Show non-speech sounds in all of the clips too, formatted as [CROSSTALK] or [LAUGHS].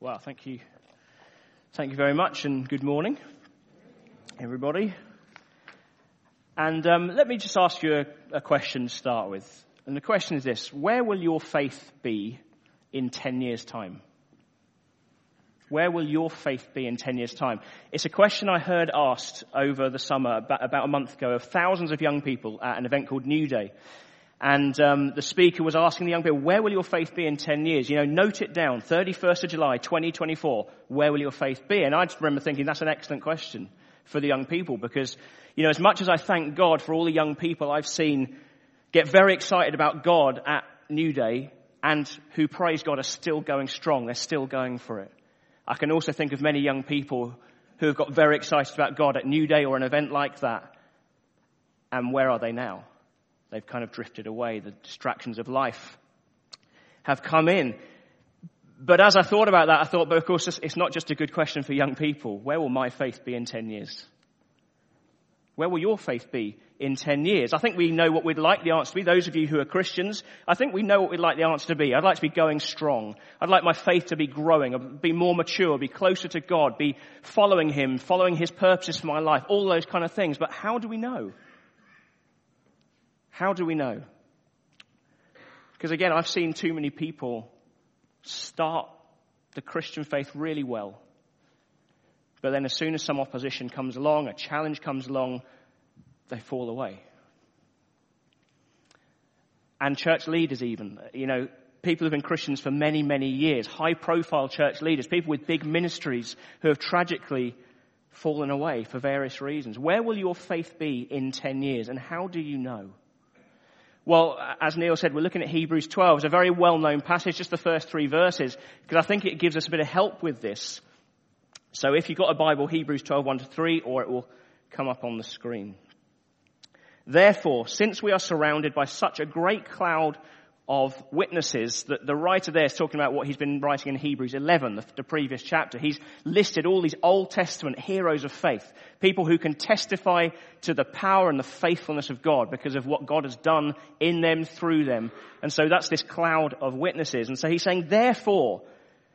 Well, thank you. Thank you very much, and good morning, everybody. And um, let me just ask you a, a, question to start with. And the question is this Where will your faith be in 10 years' time? Where will your faith be in 10 years' time? It's a question I heard asked over the summer, about, about a month ago, of thousands of young people at an event called New Day. And um, the speaker was asking the young people, where will your faith be in 10 years? You know, note it down, 31st of July, 2024, where will your faith be? And I just remember thinking, that's an excellent question for the young people because, you know, as much as I thank God for all the young people I've seen get very excited about God at New Day and who, praise God, are still going strong, they're still going for it. I can also think of many young people who have got very excited about God at New Day or an event like that. And where are they now? They've kind of drifted away. The distractions of life have come in. But as I thought about that, I thought, but of course, it's not just a good question for young people. Where will my faith be in 10 years? Where will your faith be in 10 years? I think we know what we'd like the answer to be. Those of you who are Christians, I think we know what we'd like the answer to be. I'd like to be going strong. I'd like my faith to be growing, uh, be more mature, be closer to God, be following Him, following His purposes for my life, all those kind of things. But how do we know? How do we know? Because again, I've seen too many people start the Christian faith really well. But then as soon as some opposition comes along, a challenge comes along, they fall away. And church leaders even, you know, people who've been Christians for many, many years, high profile church leaders, people with big ministries who have tragically fallen away for various reasons. Where will your faith be in 10 years and how do you know? Well, as Neil said, we're looking at Hebrews 12. It's a very well-known passage, just the first three verses, because I think it gives us a bit of help with this. So if you've got a Bible, Hebrews 12, 1 to 3, or it will come up on the screen. Therefore, since we are surrounded by such a great cloud of witnesses that the writer there is talking about what he's been writing in Hebrews 11, the, the, previous chapter. He's listed all these Old Testament heroes of faith, people who can testify to the power and the faithfulness of God because of what God has done in them, through them. And so that's this cloud of witnesses. And so he's saying, therefore,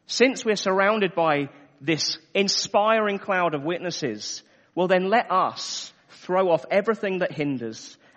since we're surrounded by this inspiring cloud of witnesses, well then let us throw off everything that hinders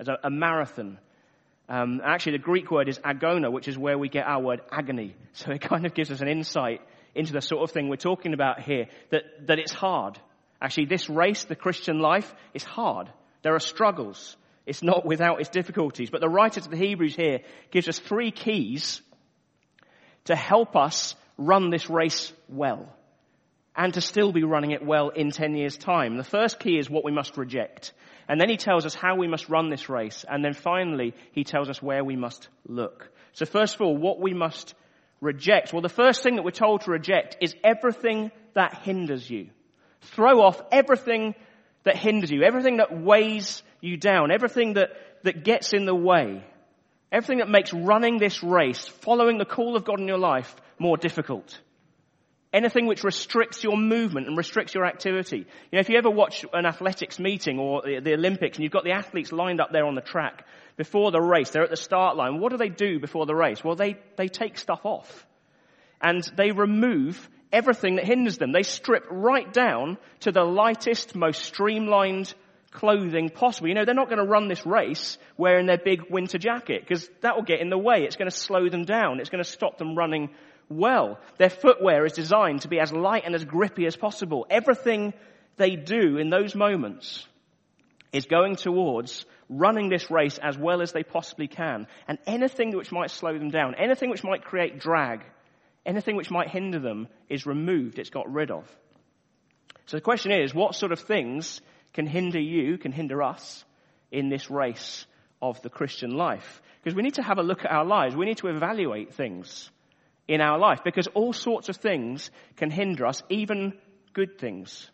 as a, a marathon. Um, actually, the Greek word is agona, which is where we get our word agony. [LAUGHS] So it kind of gives us an insight into the sort of thing we're talking about here, that, that it's hard. Actually, this race, the Christian life, is hard. There are struggles. It's not without its difficulties. But the writer to the Hebrews here gives us three keys to help us run this race well and to still be running it well in 10 years time. The first key is what we must reject. And then he tells us how we must run this race. And then finally, he tells us where we must look. So first of all, what we must reject. Well, the first thing that we're told to reject is everything that hinders you. Throw off everything that hinders you, everything that weighs you down, everything that, that gets in the way, everything that makes running this race, following the call of God in your life, more difficult. Anything which restricts your movement and restricts your activity. You know, if you ever watch an athletics meeting or the, Olympics and you've got the athletes lined up there on the track before the race, they're at the start line. What do they do before the race? Well, they, they take stuff off. And they remove everything that hinders them. They strip right down to the lightest, most streamlined clothing possible. You know, they're not going to run this race wearing their big winter jacket because that will get in the way. It's going to slow them down. It's going to stop them running well. Their footwear is designed to be as light and as grippy as possible. Everything they do in those moments is going towards running this race as well as they possibly can. And anything which might slow them down, anything which might create drag, anything which might hinder them is removed, it's got rid of. So the question is, what sort of things can hinder you, can hinder us in this race of the Christian life? Because we need to have a look at our lives. We need to evaluate things in our life because all sorts of things can hinder us, even good things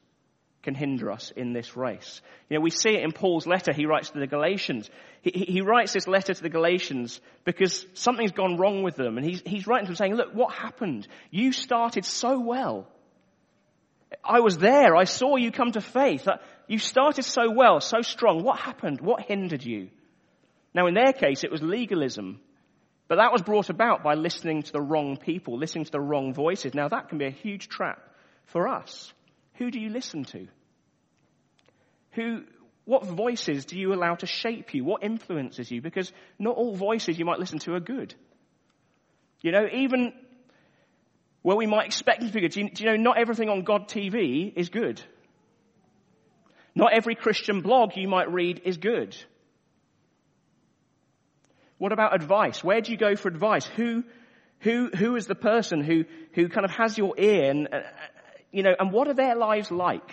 can hinder us in this race. You know, we see it in Paul's letter he writes to the Galatians. He, he writes this letter to the Galatians because something's gone wrong with them. And he's, he's writing to them saying, look, what happened? You started so well. I was there. I saw you come to faith. Uh, you started so well, so strong. What happened? What hindered you? Now, in their case, it was legalism. But that was brought about by listening to the wrong people, listening to the wrong voices. Now, that can be a huge trap for us. Who do you listen to? Who, what voices do you allow to shape you? What influences you? Because not all voices you might listen to are good. You know, even where we might expect them to be good, do you, do you know not everything on God TV is good? Not every Christian blog you might read is good. What about advice? Where do you go for advice? Who, who, who is the person who, who kind of has your ear and, uh, you know, and what are their lives like?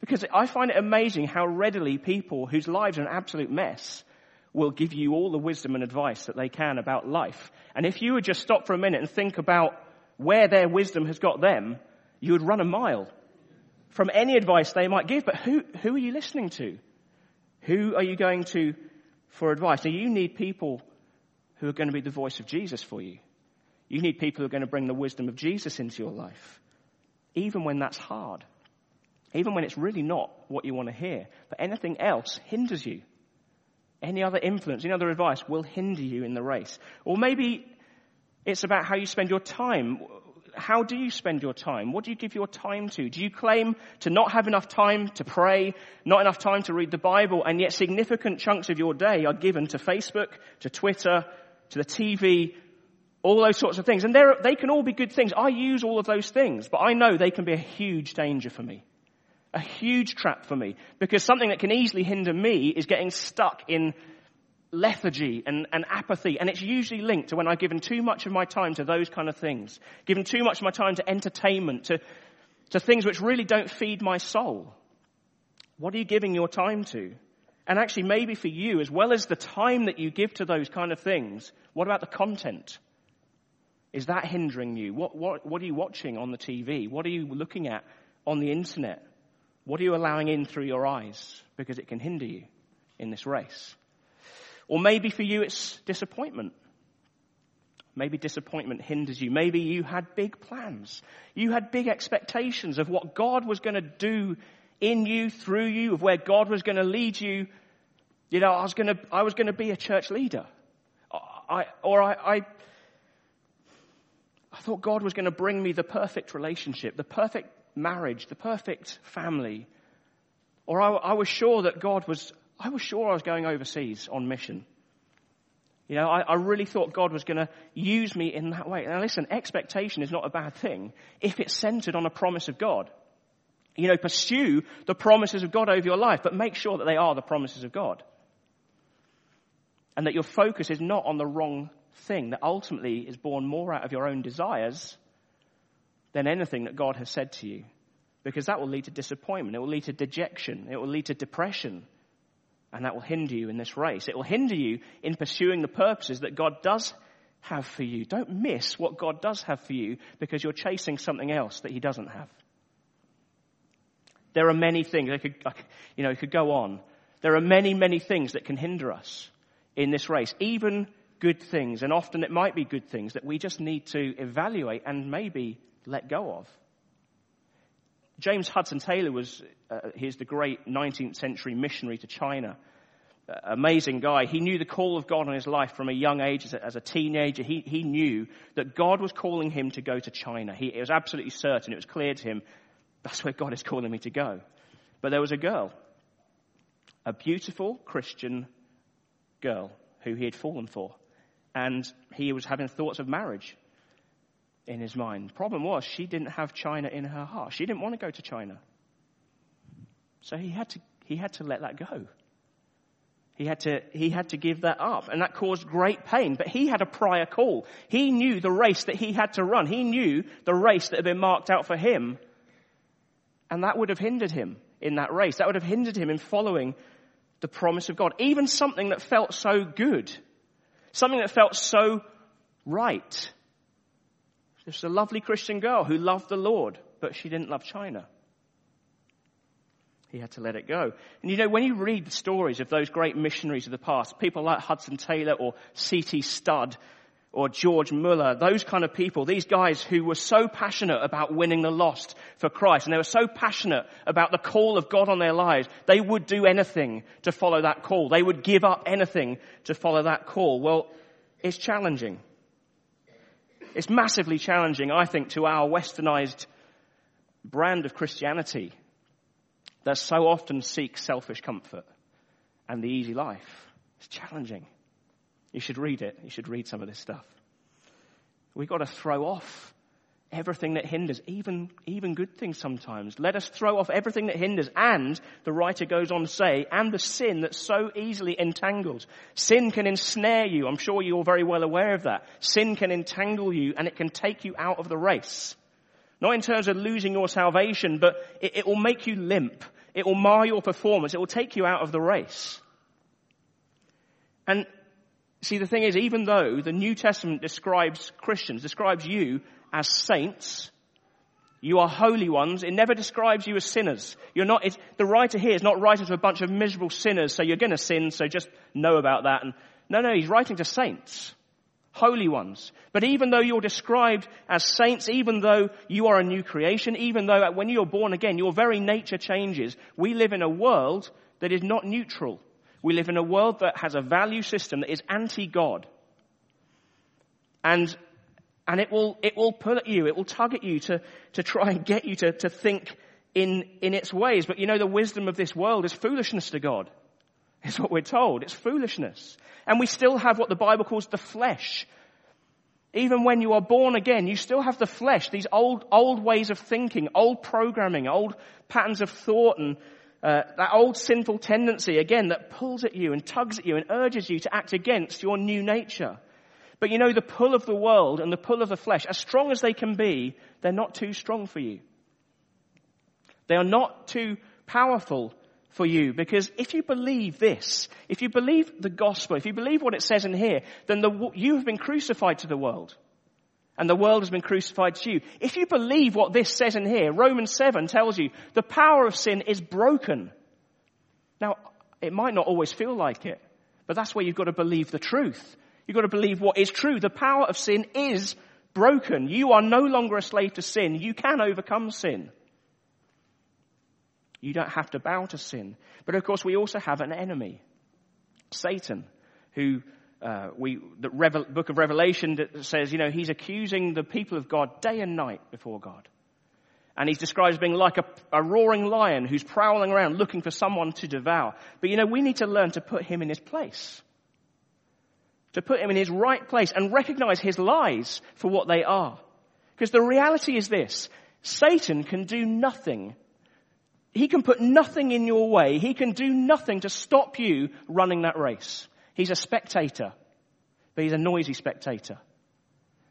Because I find it amazing how readily people whose lives are an absolute mess will give you all the wisdom and advice that they can about life. And if you would just stop for a minute and think about where their wisdom has got them, you would run a mile from any advice they might give. But who, who are you listening to? Who are you going to for advice? Now you need people who are going to be the voice of Jesus for you. You need people who are going to bring the wisdom of Jesus into your life even when that's hard, even when it's really not what you want to hear. But anything else hinders you. Any other influence, any other advice will hinder you in the race. Or maybe it's about how you spend your time. How do you spend your time? What do you give your time to? Do you claim to not have enough time to pray, not enough time to read the Bible, and yet significant chunks of your day are given to Facebook, to Twitter, to the TV, all those sorts of things. And they can all be good things. I use all of those things, but I know they can be a huge danger for me. A huge trap for me. Because something that can easily hinder me is getting stuck in lethargy and, and apathy. And it's usually linked to when I've given too much of my time to those kind of things. Given too much of my time to entertainment, to, to things which really don't feed my soul. What are you giving your time to? And actually, maybe for you, as well as the time that you give to those kind of things, what about the content? Is that hindering you? What, what, what are you watching on the TV? What are you looking at on the internet? What are you allowing in through your eyes? Because it can hinder you in this race. Or maybe for you it's disappointment. Maybe disappointment hinders you. Maybe you had big plans. You had big expectations of what God was going to do in you, through you, of where God was going to lead you. You know, I was going to, I was going to be a church leader. I, or I, I I thought God was going to bring me the perfect relationship, the perfect marriage, the perfect family. Or I, I was sure that God was, I was sure I was going overseas on mission. You know, I, I really thought God was going to use me in that way. Now listen, expectation is not a bad thing if it's centered on a promise of God. You know, pursue the promises of God over your life, but make sure that they are the promises of God. And that your focus is not on the wrong thing that ultimately is born more out of your own desires than anything that God has said to you. Because that will lead to disappointment. It will lead to dejection. It will lead to depression. And that will hinder you in this race. It will hinder you in pursuing the purposes that God does have for you. Don't miss what God does have for you because you're chasing something else that He doesn't have. There are many things, I could, you know, could go on. There are many, many things that can hinder us in this race. Even good things, and often it might be good things that we just need to evaluate and maybe let go of. James Hudson Taylor was, uh, he's the great 19th century missionary to China. Uh, amazing guy. He knew the call of God on his life from a young age. As a, as a teenager, he, he knew that God was calling him to go to China. He, it was absolutely certain. It was clear to him, that's where God is calling me to go. But there was a girl, a beautiful Christian girl who he had fallen for and he was having thoughts of marriage in his mind. Problem was, she didn't have China in her heart. She didn't want to go to China. So he had to, he had to let that go. He had to, he had to give that up and that caused great pain, but he had a prior call. He knew the race that he had to run. He knew the race that had been marked out for him. And that would have hindered him in that race. That would have hindered him in following the promise of God. Even something that felt so good Something that felt so right. This was a lovely Christian girl who loved the Lord, but she didn't love China. He had to let it go. And you know, when you read the stories of those great missionaries of the past, people like Hudson Taylor or C.T. Studd or George Muller, those kind of people, these guys who were so passionate about winning the lost for Christ, and they were so passionate about the call of God on their lives, they would do anything to follow that call. They would give up anything to follow that call. Well, it's challenging. It's massively challenging, I think, to our westernized brand of Christianity that so often seeks selfish comfort and the easy life. It's challenging. You should read it. You should read some of this stuff. We've got to throw off everything that hinders, even, even good things sometimes. Let us throw off everything that hinders. And the writer goes on to say, and the sin that so easily entangles. Sin can ensnare you. I'm sure you're very well aware of that. Sin can entangle you and it can take you out of the race. Not in terms of losing your salvation, but it, it will make you limp. It will mar your performance. It will take you out of the race. And see, the thing is, even though the New Testament describes Christians, describes you as saints, you are holy ones. It never describes you as sinners. You're not, the writer here is not writing to a bunch of miserable sinners, so you're gonna sin, so just know about that. And, no, no, he's writing to saints holy ones. But even though you're described as saints, even though you are a new creation, even though when you're born again, your very nature changes, we live in a world that is not neutral. We live in a world that has a value system that is anti-God. And, and it will, it will pull at you, it will tug at you to, to try and get you to, to think in, in its ways. But you know, the wisdom of this world is foolishness to God. It's what we're told. It's foolishness. And we still have what the Bible calls the flesh. Even when you are born again, you still have the flesh, these old, old ways of thinking, old programming, old patterns of thought and uh, that old sinful tendency, again, that pulls at you and tugs at you and urges you to act against your new nature. But you know, the pull of the world and the pull of the flesh, as strong as they can be, they're not too strong for you. They are not too powerful for you. Because if you believe this, if you believe the gospel, if you believe what it says in here, then the, you have been crucified to the world. And the world has been crucified to you. If you believe what this says in here, Romans 7 tells you the power of sin is broken. Now, it might not always feel like it, but that's where you've got to believe the truth. You've got to believe what is true. The power of sin is broken. You are no longer a slave to sin. You can overcome sin. You don't have to bow to sin. But of course, we also have an enemy, Satan, who uh, we the Revel, book of Revelation says, you know, he's accusing the people of God day and night before God. And he's described as being like a, a roaring lion who's prowling around looking for someone to devour. But you know, we need to learn to put him in his place. To put him in his right place and recognize his lies for what they are. Because the reality is this, Satan can do nothing he can put nothing in your way. He can do nothing to stop you running that race. He's a spectator, but he's a noisy spectator.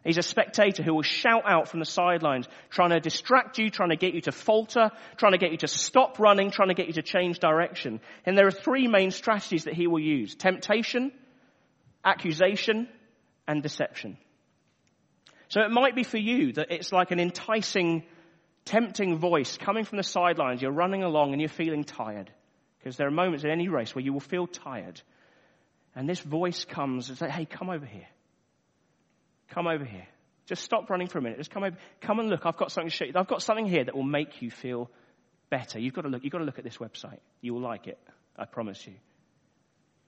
He's a spectator who will shout out from the sidelines, trying to distract you, trying to get you to falter, trying to get you to stop running, trying to get you to change direction. And there are three main strategies that he will use. Temptation, accusation, and deception. So it might be for you that it's like an enticing tempting voice coming from the sidelines. You're running along and you're feeling tired. Because there are moments in any race where you will feel tired. And this voice comes and says, hey, come over here. Come over here. Just stop running for a minute. Just come over. Come and look. I've got something to show you. I've got something here that will make you feel better. You've got to look. You've got to look at this website. You will like it. I promise you.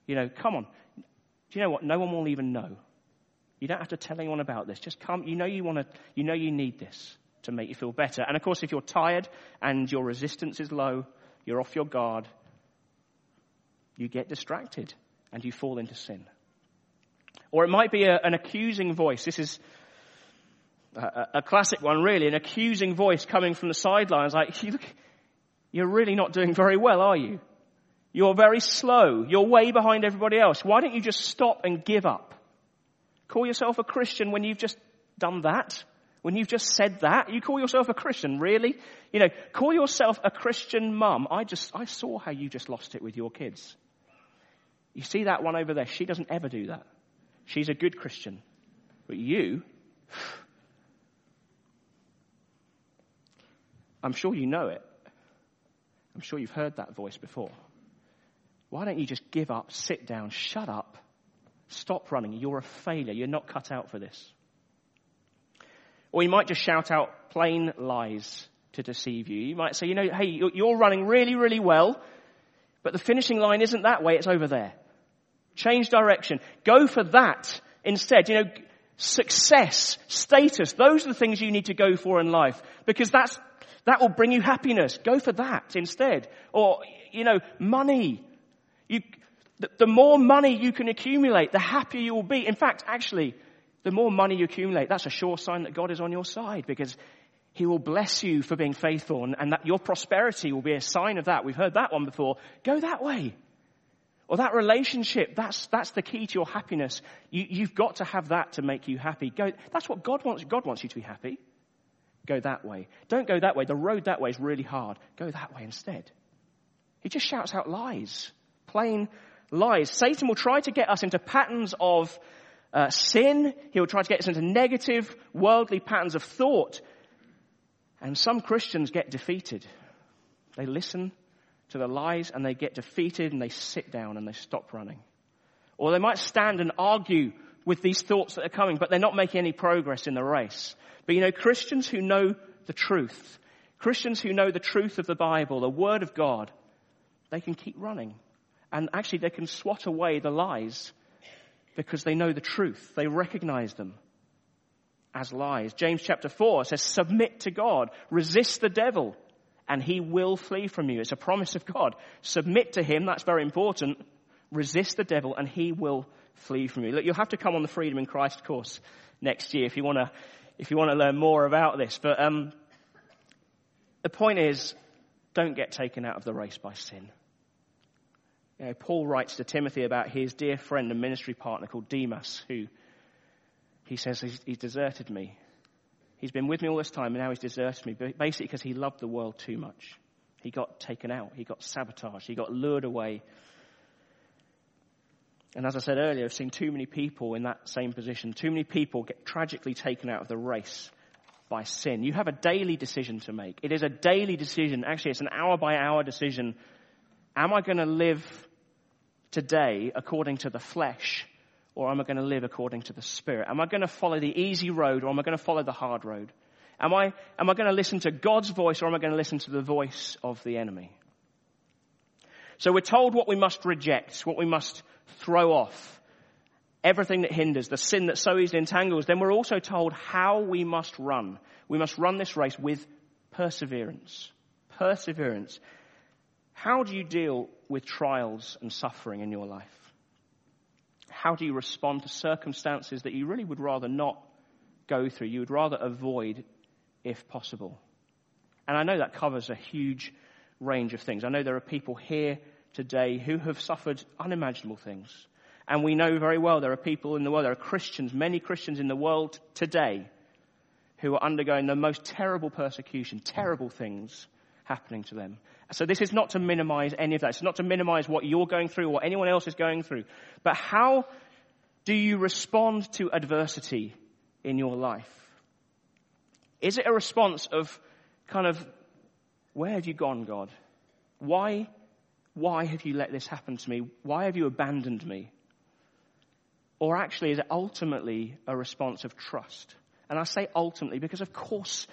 You know, come on. Do you know what? No one will even know. You don't have to tell anyone about this. Just come. You know you want to, you know you need this to make you feel better. And of course, if you're tired and your resistance is low, you're off your guard, you get distracted and you fall into sin. Or it might be a, an accusing voice. This is a, a, classic one, really, an accusing voice coming from the sidelines, like, [LAUGHS] you look, you're really not doing very well, are you? You're very slow. You're way behind everybody else. Why don't you just stop and give up? Call yourself a Christian when you've just done that. When you've just said that, you call yourself a Christian, really? You know, call yourself a Christian mum. I just, I saw how you just lost it with your kids. You see that one over there? She doesn't ever do that. She's a good Christian. But you, [SIGHS] I'm sure you know it. I'm sure you've heard that voice before. Why don't you just give up, sit down, shut up, stop running? You're a failure. You're not cut out for this. Or you might just shout out plain lies to deceive you. You might say, you know, hey, you're running really, really well, but the finishing line isn't that way, it's over there. Change direction. Go for that instead. You know, success, status, those are the things you need to go for in life because that's, that will bring you happiness. Go for that instead. Or, you know, money. You, the, the more money you can accumulate, the happier you will be. In fact, actually, the more money you accumulate, that's a sure sign that God is on your side because he will bless you for being faithful and, that your prosperity will be a sign of that. We've heard that one before. Go that way. Or that relationship, that's, that's the key to your happiness. You, you've got to have that to make you happy. Go, that's what God wants. God wants you to be happy. Go that way. Don't go that way. The road that way is really hard. Go that way instead. He just shouts out lies. Plain lies. Satan will try to get us into patterns of uh, sin. He will try to get us into negative, worldly patterns of thought. And some Christians get defeated. They listen to the lies and they get defeated and they sit down and they stop running. Or they might stand and argue with these thoughts that are coming, but they're not making any progress in the race. But you know, Christians who know the truth, Christians who know the truth of the Bible, the Word of God, they can keep running. And actually they can swat away the lies because they know the truth. They recognize them as lies. James chapter 4 says, submit to God, resist the devil, and he will flee from you. It's a promise of God. Submit to him, that's very important. Resist the devil, and he will flee from you. Look, you'll have to come on the Freedom in Christ course next year if you want to, if you want to learn more about this. But um, the point is, don't get taken out of the race by sin. Know, Paul writes to Timothy about his dear friend and ministry partner called Demas, who he says he's, he's deserted me. He's been with me all this time and now he's deserted me, basically because he loved the world too much. He got taken out. He got sabotaged. He got lured away. And as I said earlier, I've seen too many people in that same position. Too many people get tragically taken out of the race by sin. You have a daily decision to make. It is a daily decision. Actually, it's an hour by hour decision. Am I going to live today according to the flesh or am I going to live according to the Spirit? Am I going to follow the easy road or am I going to follow the hard road? Am I, am I going to listen to God's voice or am I going to listen to the voice of the enemy? So we're told what we must reject, what we must throw off, everything that hinders, the sin that so easily entangles. Then we're also told how we must run. We must run this race with perseverance. Perseverance. How do you deal with trials and suffering in your life? How do you respond to circumstances that you really would rather not go through? You would rather avoid if possible. And I know that covers a huge range of things. I know there are people here today who have suffered unimaginable things. And we know very well there are people in the world, there are Christians, many Christians in the world today who are undergoing the most terrible persecution, terrible things happening to them. So this is not to minimize any of that. It's not to minimize what you're going through or anyone else is going through. But how do you respond to adversity in your life? Is it a response of kind of, where have you gone, God? Why, why have you let this happen to me? Why have you abandoned me? Or actually, is it ultimately a response of trust? And I say ultimately because, of course,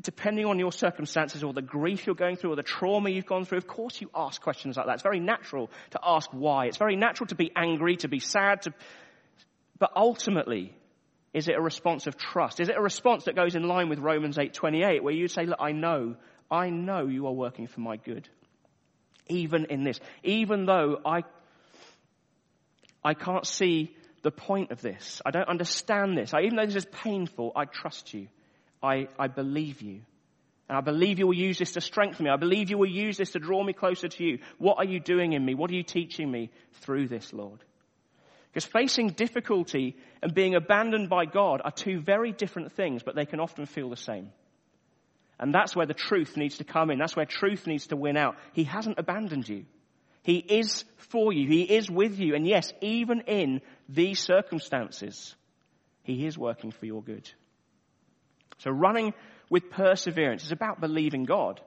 depending on your circumstances or the grief you're going through or the trauma you've gone through, of course you ask questions like that. It's very natural to ask why. It's very natural to be angry, to be sad, to, but ultimately, is it a response of trust? Is it a response that goes in line with Romans 8:28 where you say, look, I know, I know you are working for my good. Even in this, even though I I can't see the point of this. I don't understand this. I, even though this is painful, I trust you. I, I believe you. And I believe you will use this to strengthen me. I believe you will use this to draw me closer to you. What are you doing in me? What are you teaching me through this, Lord? Because facing difficulty and being abandoned by God are two very different things, but they can often feel the same. And that's where the truth needs to come in. That's where truth needs to win out. He hasn't abandoned you. He is for you. He is with you. And yes, even in these circumstances, He is working for your good. So running with perseverance is about believing God.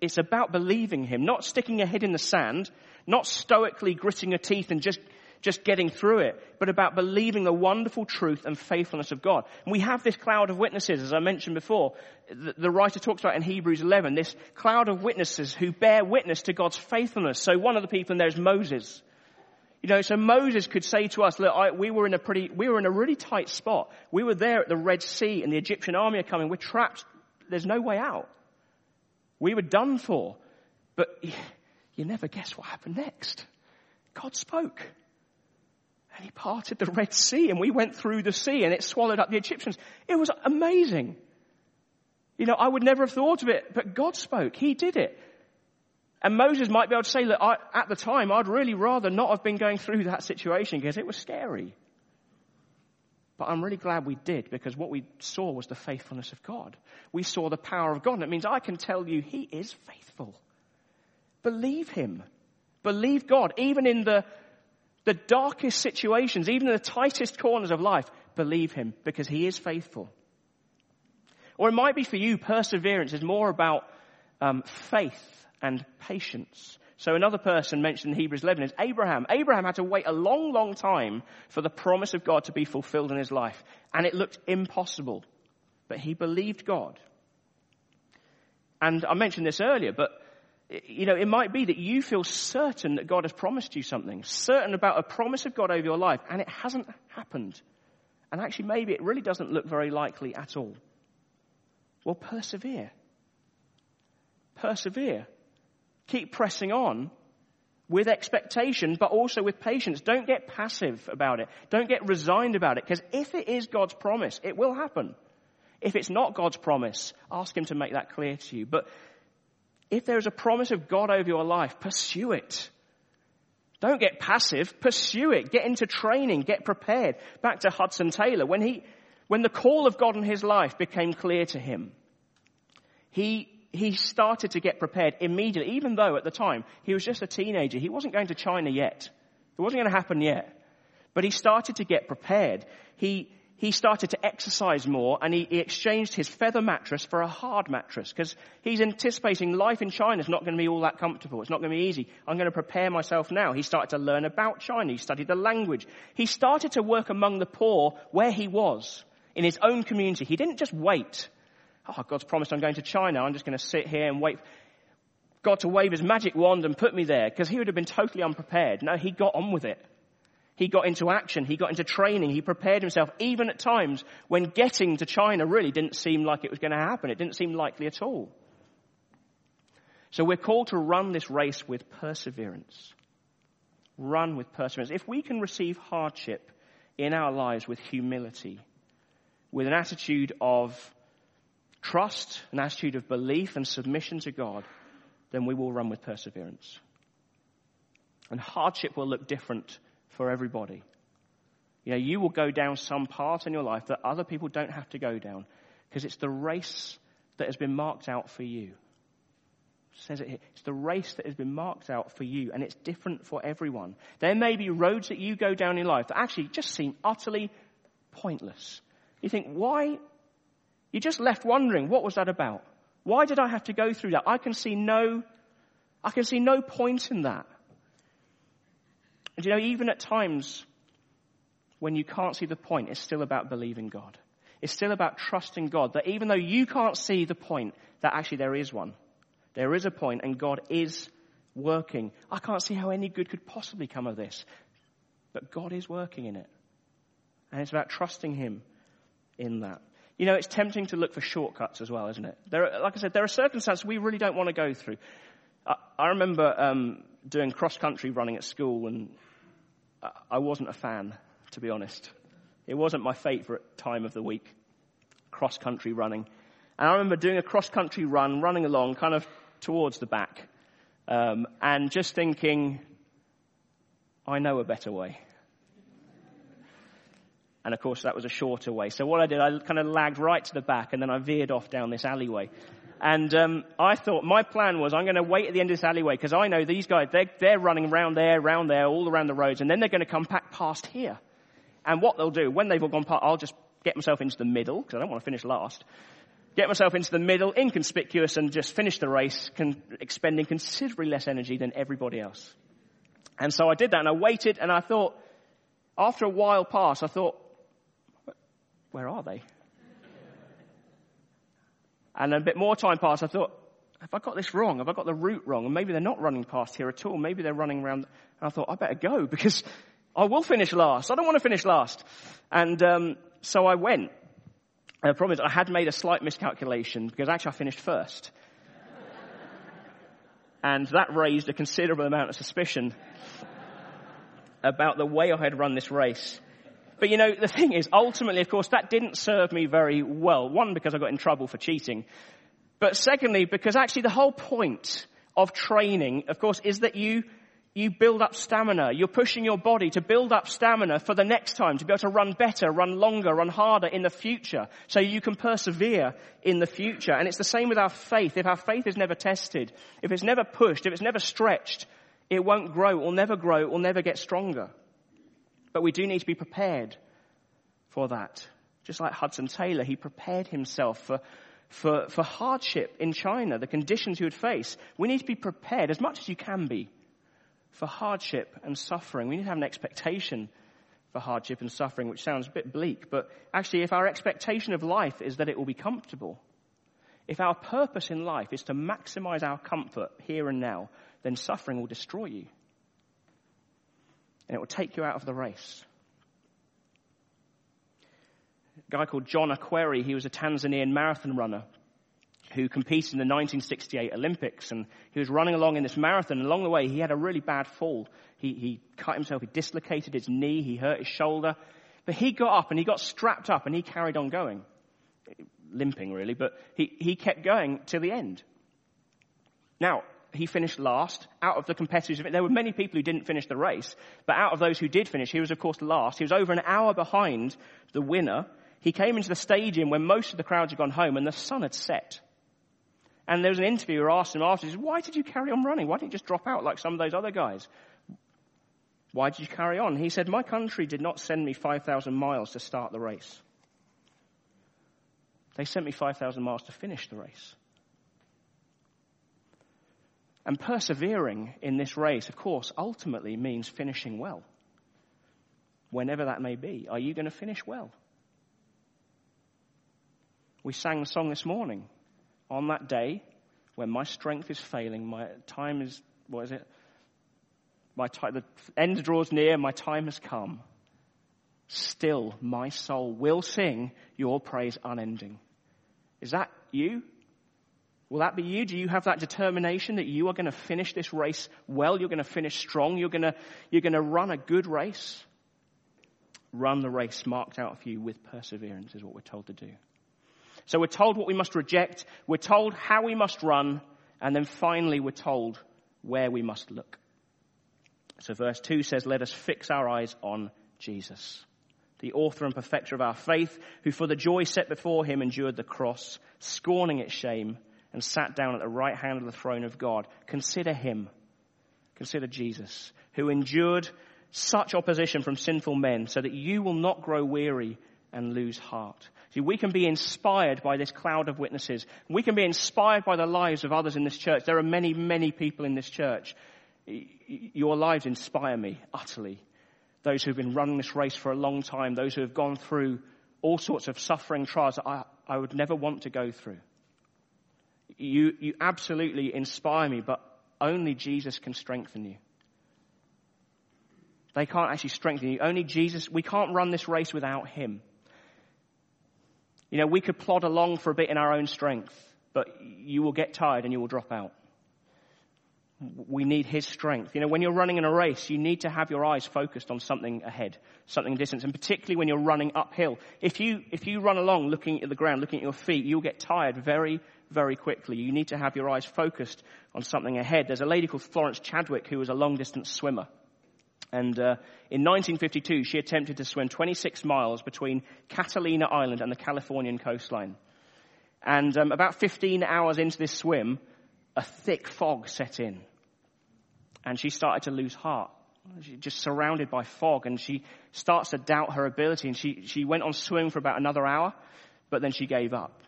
It's about believing Him, not sticking your head in the sand, not stoically gritting your teeth and just, just getting through it, but about believing the wonderful truth and faithfulness of God. And we have this cloud of witnesses, as I mentioned before. The, the writer talks about in Hebrews 11, this cloud of witnesses who bear witness to God's faithfulness. So one of the people in there is Moses. You know, so Moses could say to us, look, I, we were in a pretty, we were in a really tight spot. We were there at the Red Sea and the Egyptian army are coming. We're trapped. There's no way out. We were done for. But you never guess what happened next. God spoke. And he parted the Red Sea and we went through the sea and it swallowed up the Egyptians. It was amazing. You know, I would never have thought of it, but God spoke. He did it. And Moses might be able to say, look, I, at the time, I'd really rather not have been going through that situation because it was scary. But I'm really glad we did because what we saw was the faithfulness of God. We saw the power of God. And it means I can tell you He is faithful. Believe Him. Believe God. Even in the, the darkest situations, even in the tightest corners of life, believe Him because He is faithful. Or it might be for you, perseverance is more about um, faith and patience. So another person mentioned in Hebrews 11 is Abraham. Abraham had to wait a long, long time for the promise of God to be fulfilled in his life. And it looked impossible. But he believed God. And I mentioned this earlier, but you know, it might be that you feel certain that God has promised you something, certain about a promise of God over your life, and it hasn't happened. And actually, maybe it really doesn't look very likely at all. Well, persevere. Persevere. Keep pressing on with expectation, but also with patience. Don't get passive about it. Don't get resigned about it, because if it is God's promise, it will happen. If it's not God's promise, ask Him to make that clear to you. But if there is a promise of God over your life, pursue it. Don't get passive, pursue it. Get into training, get prepared. Back to Hudson Taylor. When he, when the call of God in his life became clear to him, he he started to get prepared immediately, even though at the time he was just a teenager. He wasn't going to China yet. It wasn't going to happen yet. But he started to get prepared. He, he started to exercise more and he, he exchanged his feather mattress for a hard mattress because he's anticipating life in China is not going to be all that comfortable. It's not going to be easy. I'm going to prepare myself now. He started to learn about China. He studied the language. He started to work among the poor where he was in his own community. He didn't just wait oh, God's promised I'm going to China. I'm just going to sit here and wait God to wave his magic wand and put me there because he would have been totally unprepared. No, he got on with it. He got into action. He got into training. He prepared himself even at times when getting to China really didn't seem like it was going to happen. It didn't seem likely at all. So we're called to run this race with perseverance. Run with perseverance. If we can receive hardship in our lives with humility, with an attitude of trust, an attitude of belief and submission to God, then we will run with perseverance. And hardship will look different for everybody. You know, you will go down some part in your life that other people don't have to go down because it's the race that has been marked out for you. It says it here. It's the race that has been marked out for you and it's different for everyone. There may be roads that you go down in life that actually just seem utterly pointless. You think, why you're just left wondering, what was that about? Why did I have to go through that? I can see no, I can see no point in that. And you know, even at times when you can't see the point, it's still about believing God. It's still about trusting God that even though you can't see the point, that actually there is one. There is a point and God is working. I can't see how any good could possibly come of this. But God is working in it. And it's about trusting Him in that. You know, it's tempting to look for shortcuts as well, isn't it? There are, like I said, there are circumstances we really don't want to go through. I, I remember um, doing cross country running at school, and I wasn't a fan, to be honest. It wasn't my favourite time of the week, cross country running. And I remember doing a cross country run, running along, kind of towards the back, um, and just thinking, I know a better way. And of course, that was a shorter way. So what I did, I kind of lagged right to the back and then I veered off down this alleyway. And um, I thought my plan was I'm going to wait at the end of this alleyway because I know these guys, they're, they're running around there, around there, all around the roads, and then they're going to come back past here. And what they'll do, when they've all gone past, I'll just get myself into the middle, because I don't want to finish last. Get myself into the middle, inconspicuous, and just finish the race, con- expending considerably less energy than everybody else. And so I did that, and I waited, and I thought, after a while passed, I thought, where are they? And a bit more time passed, I thought, have I got this wrong? Have I got the route wrong? And maybe they're not running past here at all. Maybe they're running around. And I thought, I better go [LAUGHS] because I will finish last. I don't want to finish last. And um, so I went. And the problem is I had made a slight miscalculation because actually I finished first. [LAUGHS] and that raised a considerable amount of suspicion [LAUGHS] about the way I had run this race. But you know, the thing is, ultimately, of course, that didn't serve me very well. One, because I got in trouble for cheating. But secondly, because actually the whole point of training, of course, is that you, you build up stamina. You're pushing your body to build up stamina for the next time, to be able to run better, run longer, run harder in the future, so you can persevere in the future. And it's the same with our faith. If our faith is never tested, if it's never pushed, if it's never stretched, it won't grow, it will never grow, it will never get stronger. But we do need to be prepared for that. Just like Hudson Taylor, he prepared himself for, for, for hardship in China, the conditions he would face. We need to be prepared as much as you can be for hardship and suffering. We need to have an expectation for hardship and suffering, which sounds a bit bleak, but actually if our expectation of life is that it will be comfortable, if our purpose in life is to maximize our comfort here and now, then suffering will destroy you and it will take you out of the race. A guy called John Akhwari, he was a Tanzanian marathon runner who competed in the 1968 Olympics and he was running along in this marathon along the way he had a really bad fall. He, he cut himself, he dislocated his knee, he hurt his shoulder, but he got up and he got strapped up and he carried on going. Limping really, but he, he kept going till the end. Now, he finished last out of the competitors. There were many people who didn't finish the race, but out of those who did finish, he was of course last. He was over an hour behind the winner. He came into the stadium when most of the crowds had gone home and the sun had set. And there was an interviewer asked him afterwards, why did you carry on running? Why didn't you just drop out like some of those other guys? Why did you carry on? He said, my country did not send me 5,000 miles to start the race. They sent me 5,000 miles to finish the race. And persevering in this race, of course, ultimately means finishing well. Whenever that may be. Are you going to finish well? We sang the song this morning. On that day, when my strength is failing, my time is, what is it? My time, the end draws near, my time has come. Still, my soul will sing your praise unending. Is that you? Will that be you? Do you have that determination that you are going to finish this race well? You're going to finish strong? You're going to, you're going to run a good race? Run the race marked out for you with perseverance is what we're told to do. So we're told what we must reject. We're told how we must run. And then finally we're told where we must look. So verse 2 says, let us fix our eyes on Jesus, the author and perfecter of our faith, who for the joy set before him endured the cross, scorning its shame, and sat down at the right hand of the throne of God. Consider him. Consider Jesus, who endured such opposition from sinful men so that you will not grow weary and lose heart. See, we can be inspired by this cloud of witnesses. We can be inspired by the lives of others in this church. There are many, many people in this church. Your lives inspire me utterly. Those who've been running this race for a long time, those who have gone through all sorts of suffering trials that I, I would never want to go through. You, you absolutely inspire me, but only Jesus can strengthen you. They can't actually strengthen you. Only Jesus, we can't run this race without Him. You know, we could plod along for a bit in our own strength, but you will get tired and you will drop out. We need His strength. You know, when you're running in a race, you need to have your eyes focused on something ahead, something in distance, and particularly when you're running uphill. If you, if you run along looking at the ground, looking at your feet, you'll get tired very, very quickly. You need to have your eyes focused on something ahead. There's a lady called Florence Chadwick who was a long distance swimmer. And uh, in 1952, she attempted to swim 26 miles between Catalina Island and the Californian coastline. And um, about 15 hours into this swim, a thick fog set in. And she started to lose heart She's just surrounded by fog and she starts to doubt her ability and she, she went on swimming for about another hour, but then she gave up.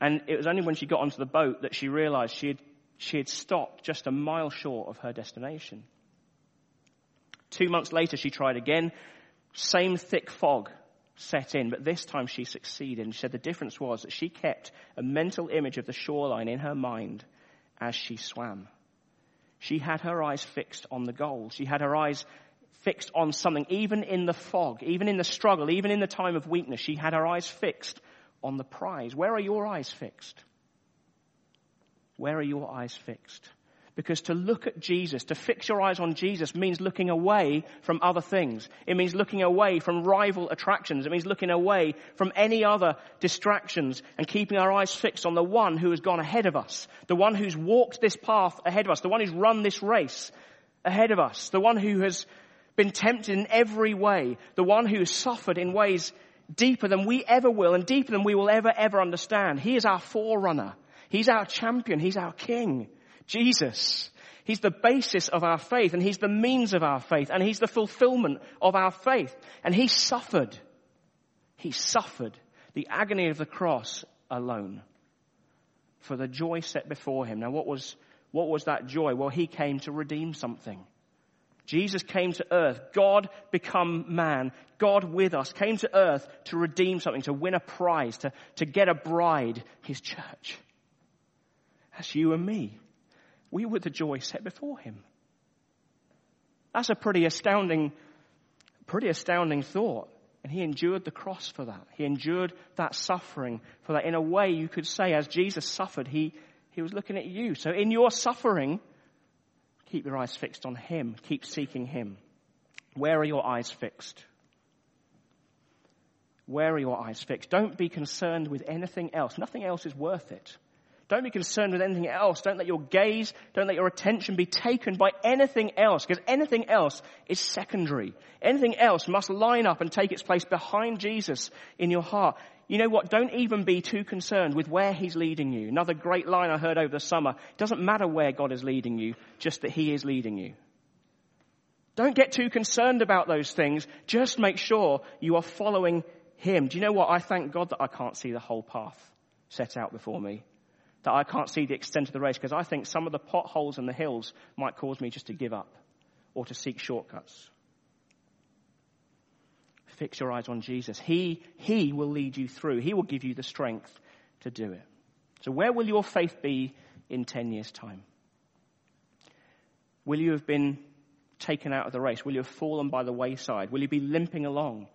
And it was only when she got onto the boat that she realized she had, she had stopped just a mile short of her destination. Two months later, she tried again. Same thick fog set in, but this time she succeeded. And she said the difference was that she kept a mental image of the shoreline in her mind as she swam. She had her eyes fixed on the goal. She had her eyes fixed on something, even in the fog, even in the struggle, even in the time of weakness. She had her eyes fixed on the prize. Where are your eyes fixed? Where are your eyes fixed? Because to look at Jesus, to fix your eyes on Jesus means looking away from other things. It means looking away from rival attractions. It means looking away from any other distractions and keeping our eyes fixed on the one who has gone ahead of us. The one who's walked this path ahead of us. The one who's run this race ahead of us. The one who has been tempted in every way. The one who has suffered in ways deeper than we ever will and deeper than we will ever, ever understand. He is our forerunner. He's our champion. He's our king. Jesus. He's the basis of our faith and he's the means of our faith and he's the fulfillment of our faith. And he suffered. He suffered the agony of the cross alone for the joy set before him. Now what was, what was that joy? Well, he came to redeem something. Jesus came to earth, God become man, God with us, came to earth to redeem something, to win a prize, to, to get a bride, his church. That's you and me. We were the joy set before him. That's a pretty astounding, pretty astounding thought. And he endured the cross for that. He endured that suffering for that. In a way, you could say, as Jesus suffered, he, he was looking at you. So in your suffering, Keep your eyes fixed on Him. Keep seeking Him. Where are your eyes fixed? Where are your eyes fixed? Don't be concerned with anything else. Nothing else is worth it. Don't be concerned with anything else. Don't let your gaze, don't let your attention be taken by anything else, because anything else is secondary. Anything else must line up and take its place behind Jesus in your heart you know what? Don't even be too concerned with where He's leading you. Another great line I heard over the summer. It doesn't matter where God is leading you, just that He is leading you. Don't get too concerned about those things. Just make sure you are following Him. Do you know what? I thank God that I can't see the whole path set out before me. That I can't see the extent of the race because I think some of the potholes and the hills might cause me just to give up or to seek shortcuts. Fix your eyes on Jesus. He, he will lead you through. He will give you the strength to do it. So where will your faith be in 10 years time? Will you have been taken out of the race? Will you have fallen by the wayside? Will you be limping along?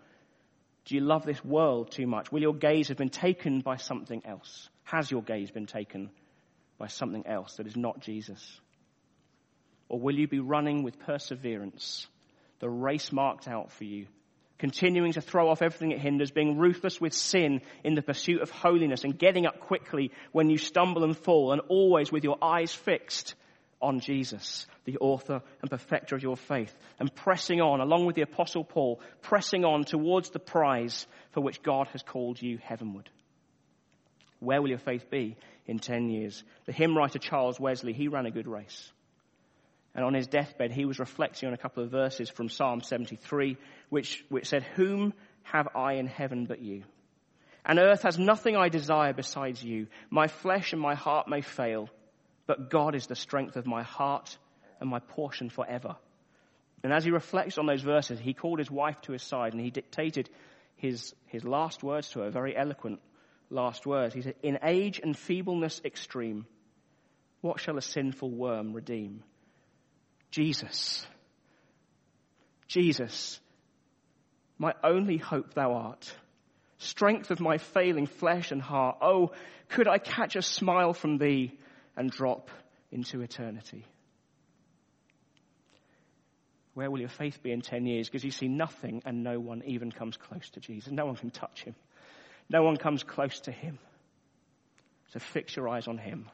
Do you love this world too much? Will your gaze have been taken by something else? Has your gaze been taken by something else that is not Jesus? Or will you be running with perseverance the race marked out for you continuing to throw off everything it hinders, being ruthless with sin in the pursuit of holiness and getting up quickly when you stumble and fall and always with your eyes fixed on Jesus, the author and perfecter of your faith and pressing on along with the apostle Paul, pressing on towards the prize for which God has called you heavenward. Where will your faith be in 10 years? The hymn writer Charles Wesley, he ran a good race. And on his deathbed, he was reflecting on a couple of verses from Psalm 73, which, which said, Whom have I in heaven but you? And earth has nothing I desire besides you. My flesh and my heart may fail, but God is the strength of my heart and my portion forever. And as he reflects on those verses, he called his wife to his side and he dictated his, his last words to her, very eloquent last words. He said, In age and feebleness extreme, what shall a sinful worm redeem? Jesus. Jesus, my only hope thou art. Strength of my failing flesh and heart. Oh, could I catch a smile from thee and drop into eternity? Where will your faith be in 10 years? Because you see nothing and no one even comes close to Jesus. No one can touch him. No one comes close to him. So fix your eyes on him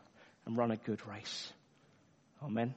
and run a good race. Amen.